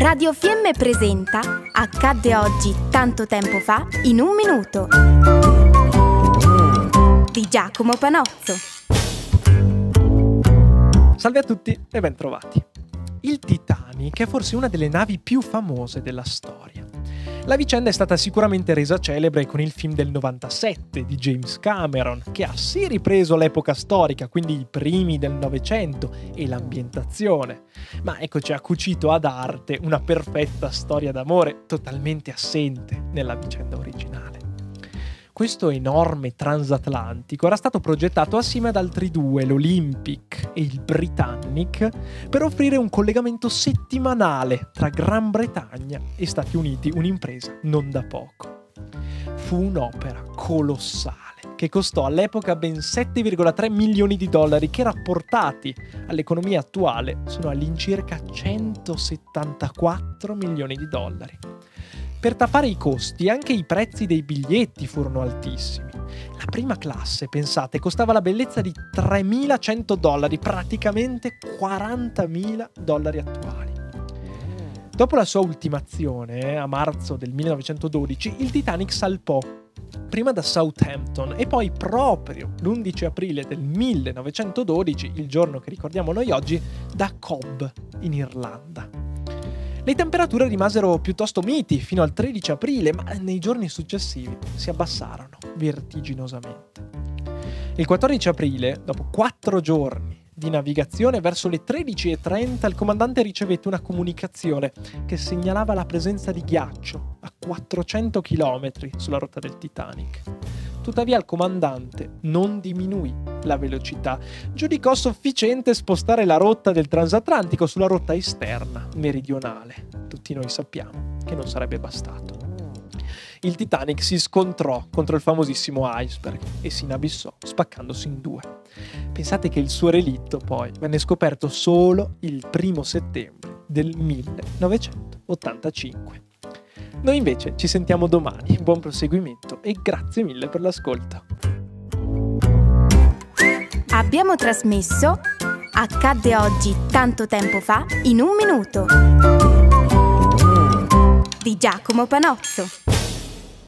Radio Fiemme presenta Accadde oggi tanto tempo fa in un minuto di Giacomo Panozzo. Salve a tutti e bentrovati. Il Titanic è forse una delle navi più famose della storia. La vicenda è stata sicuramente resa celebre con il film del 97 di James Cameron, che ha sì ripreso l'epoca storica, quindi i primi del Novecento e l'ambientazione, ma eccoci ha cucito ad arte una perfetta storia d'amore totalmente assente nella vicenda originale. Questo enorme transatlantico era stato progettato assieme ad altri due, l'Olympic e il Britannic, per offrire un collegamento settimanale tra Gran Bretagna e Stati Uniti, un'impresa non da poco. Fu un'opera colossale che costò all'epoca ben 7,3 milioni di dollari che rapportati all'economia attuale sono all'incirca 174 milioni di dollari. Per tappare i costi anche i prezzi dei biglietti furono altissimi. La prima classe, pensate, costava la bellezza di 3.100 dollari, praticamente 40.000 dollari attuali. Dopo la sua ultimazione, a marzo del 1912, il Titanic salpò prima da Southampton e poi proprio l'11 aprile del 1912, il giorno che ricordiamo noi oggi, da Cobb in Irlanda. Le temperature rimasero piuttosto miti fino al 13 aprile, ma nei giorni successivi si abbassarono vertiginosamente. Il 14 aprile, dopo quattro giorni di navigazione verso le 13.30 il comandante ricevette una comunicazione che segnalava la presenza di ghiaccio a 400 km sulla rotta del Titanic. Tuttavia il comandante non diminuì la velocità, giudicò sufficiente spostare la rotta del transatlantico sulla rotta esterna, meridionale. Tutti noi sappiamo che non sarebbe bastato. Il Titanic si scontrò contro il famosissimo iceberg e si inabissò spaccandosi in due. Pensate che il suo relitto poi venne scoperto solo il primo settembre del 1985. Noi invece ci sentiamo domani, buon proseguimento e grazie mille per l'ascolto. Abbiamo trasmesso Accadde oggi tanto tempo fa in un minuto di Giacomo Panozzo.